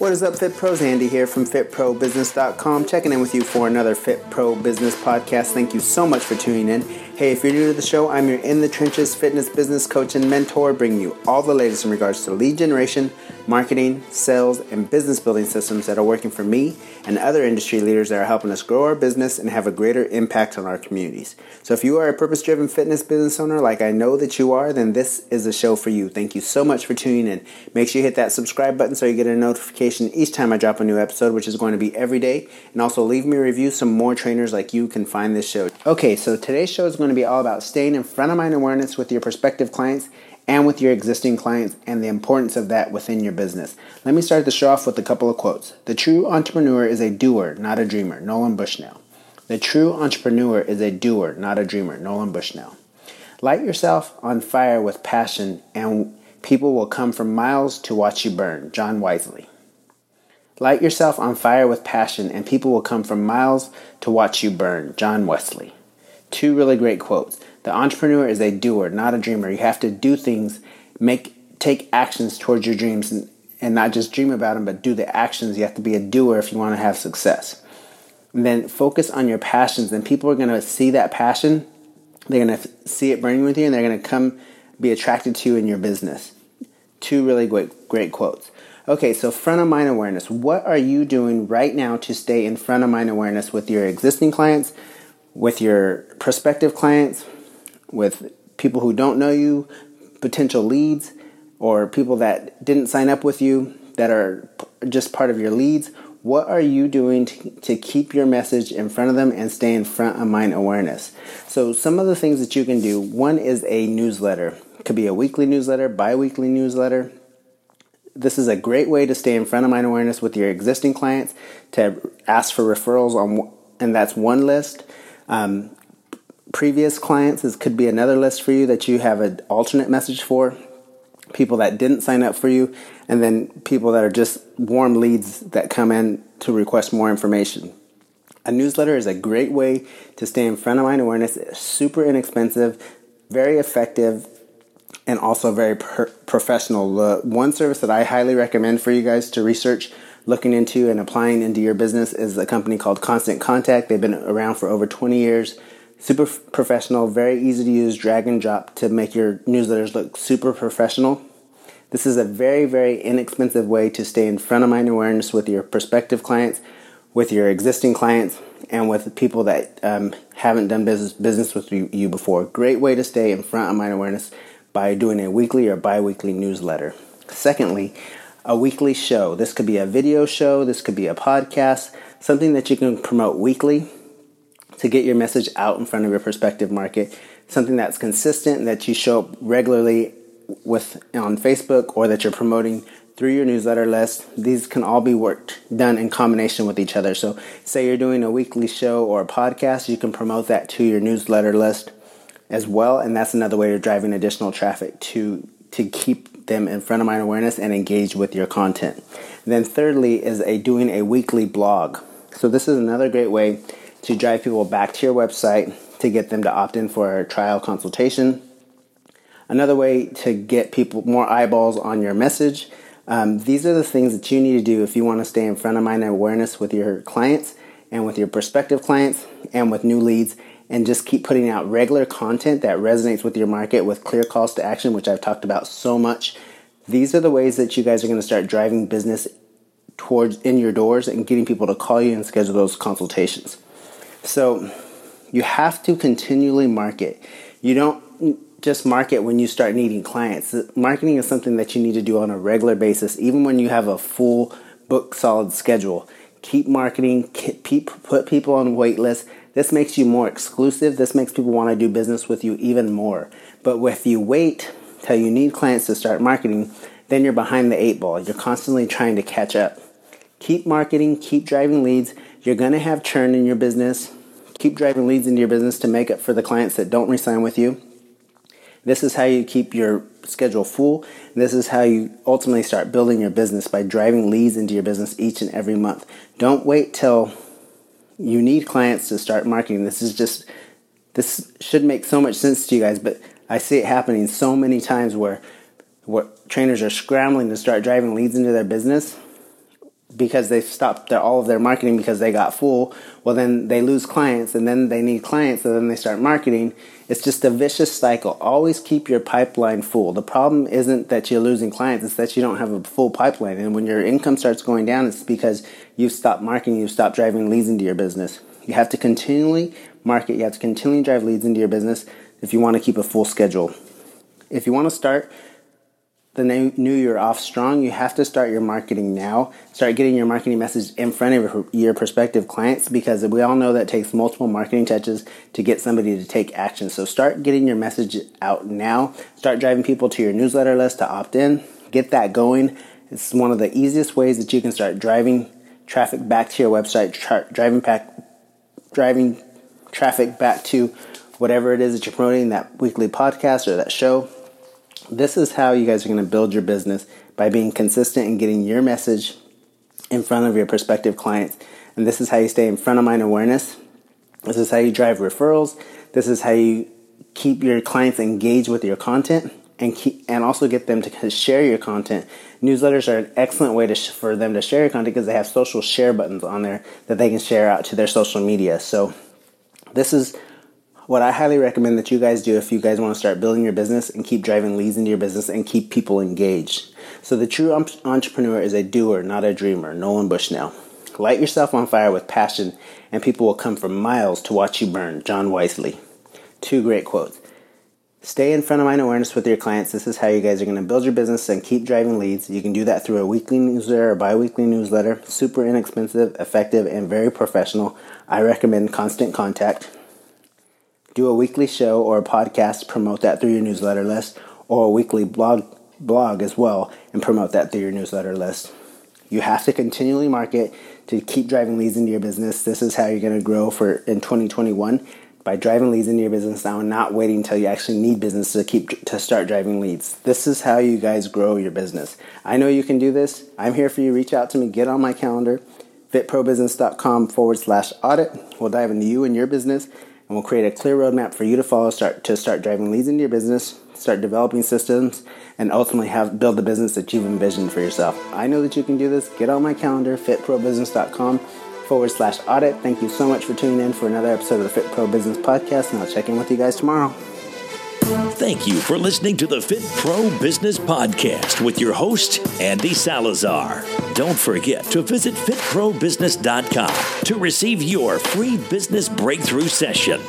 What is up, Fit Pros? Andy here from FitProBusiness.com, checking in with you for another Fit Pro Business podcast. Thank you so much for tuning in. Hey, if you're new to the show, I'm your in the trenches fitness business coach and mentor, bringing you all the latest in regards to lead generation, marketing, sales, and business building systems that are working for me and other industry leaders that are helping us grow our business and have a greater impact on our communities. So, if you are a purpose driven fitness business owner like I know that you are, then this is a show for you. Thank you so much for tuning in. Make sure you hit that subscribe button so you get a notification each time I drop a new episode, which is going to be every day. And also leave me a review so more trainers like you can find this show. Okay, so today's show is going to be all about staying in front of mind awareness with your prospective clients and with your existing clients and the importance of that within your business. Let me start the show off with a couple of quotes. The true entrepreneur is a doer, not a dreamer. Nolan Bushnell. The true entrepreneur is a doer, not a dreamer. Nolan Bushnell. Light yourself on fire with passion, and people will come from miles to watch you burn. John Wesley. Light yourself on fire with passion, and people will come from miles to watch you burn. John Wesley. Two really great quotes. The entrepreneur is a doer, not a dreamer. You have to do things, make take actions towards your dreams, and, and not just dream about them, but do the actions. You have to be a doer if you want to have success. And then focus on your passions, and people are going to see that passion. They're going to see it burning with you, and they're going to come be attracted to you in your business. Two really great great quotes. Okay, so front of mind awareness. What are you doing right now to stay in front of mind awareness with your existing clients, with your prospective clients, with people who don't know you, potential leads, or people that didn't sign up with you that are just part of your leads? What are you doing to, to keep your message in front of them and stay in front of mind awareness? So, some of the things that you can do one is a newsletter. It could be a weekly newsletter, bi weekly newsletter. This is a great way to stay in front of mind awareness with your existing clients, to ask for referrals on, and that's one list. Um, previous clients this could be another list for you that you have an alternate message for. People that didn't sign up for you and then people that are just warm leads that come in to request more information. A newsletter is a great way to stay in front of mind awareness. It's super inexpensive very effective and also very per- professional. One service that i highly recommend for you guys to research looking into and applying into your business is a company called constant contact they've been around for over 20 years super professional, very easy to use drag and drop to make your newsletters look super professional. This is a very, very inexpensive way to stay in front of mind awareness with your prospective clients, with your existing clients, and with people that um, haven't done business business with you before. Great way to stay in front of mind awareness by doing a weekly or bi-weekly newsletter. Secondly, a weekly show. This could be a video show, this could be a podcast, something that you can promote weekly to get your message out in front of your prospective market. Something that's consistent that you show up regularly with on Facebook or that you're promoting through your newsletter list. These can all be worked done in combination with each other. So, say you're doing a weekly show or a podcast, you can promote that to your newsletter list as well, and that's another way of driving additional traffic to to keep them in front of mind awareness and engage with your content. Then thirdly is a doing a weekly blog. So this is another great way to drive people back to your website to get them to opt in for a trial consultation. Another way to get people more eyeballs on your message. Um, these are the things that you need to do if you want to stay in front of mind awareness with your clients and with your prospective clients and with new leads and just keep putting out regular content that resonates with your market with clear calls to action, which I've talked about so much. These are the ways that you guys are going to start driving business towards in your doors and getting people to call you and schedule those consultations. So you have to continually market. You don't just market when you start needing clients. Marketing is something that you need to do on a regular basis, even when you have a full book solid schedule. Keep marketing, keep, put people on wait lists. This makes you more exclusive. This makes people want to do business with you even more. But if you wait till you need clients to start marketing, then you're behind the eight ball. You're constantly trying to catch up. Keep marketing, keep driving leads. You're going to have churn in your business. keep driving leads into your business to make up for the clients that don't resign with you. This is how you keep your schedule full. This is how you ultimately start building your business by driving leads into your business each and every month. Don't wait till you need clients to start marketing. This is just, this should make so much sense to you guys, but I see it happening so many times where, where trainers are scrambling to start driving leads into their business because they've stopped their, all of their marketing because they got full, well, then they lose clients and then they need clients and then they start marketing. It's just a vicious cycle. Always keep your pipeline full. The problem isn't that you're losing clients, it's that you don't have a full pipeline. And when your income starts going down, it's because you've stopped marketing, you've stopped driving leads into your business. You have to continually market, you have to continually drive leads into your business if you want to keep a full schedule. If you want to start the new year off strong, you have to start your marketing now. Start getting your marketing message in front of your prospective clients because we all know that takes multiple marketing touches to get somebody to take action. So start getting your message out now. Start driving people to your newsletter list to opt in. Get that going. It's one of the easiest ways that you can start driving traffic back to your website, tra- driving back, driving traffic back to whatever it is that you're promoting, that weekly podcast or that show this is how you guys are going to build your business by being consistent and getting your message in front of your prospective clients. And this is how you stay in front of mind awareness. This is how you drive referrals. This is how you keep your clients engaged with your content and keep, and also get them to share your content. Newsletters are an excellent way to sh- for them to share your content because they have social share buttons on there that they can share out to their social media. So this is what I highly recommend that you guys do if you guys want to start building your business and keep driving leads into your business and keep people engaged. So, the true entrepreneur is a doer, not a dreamer. Nolan Bushnell. Light yourself on fire with passion, and people will come from miles to watch you burn. John Wesley. Two great quotes. Stay in front of mind awareness with your clients. This is how you guys are going to build your business and keep driving leads. You can do that through a weekly newsletter or bi weekly newsletter. Super inexpensive, effective, and very professional. I recommend Constant Contact do a weekly show or a podcast, promote that through your newsletter list, or a weekly blog blog as well and promote that through your newsletter list. You have to continually market to keep driving leads into your business. This is how you're going to grow for in 2021 by driving leads into your business now and not waiting until you actually need business to keep to start driving leads. This is how you guys grow your business. I know you can do this. I'm here for you. Reach out to me. Get on my calendar, fitprobusiness.com forward slash audit. We'll dive into you and your business and we'll create a clear roadmap for you to follow start to start driving leads into your business start developing systems and ultimately have build the business that you've envisioned for yourself. I know that you can do this. Get on my calendar fitprobusiness.com forward slash audit. Thank you so much for tuning in for another episode of the fit pro business podcast and i'll check in with you guys tomorrow Thank you for listening to the Fit Pro Business Podcast with your host, Andy Salazar. Don't forget to visit fitprobusiness.com to receive your free business breakthrough session.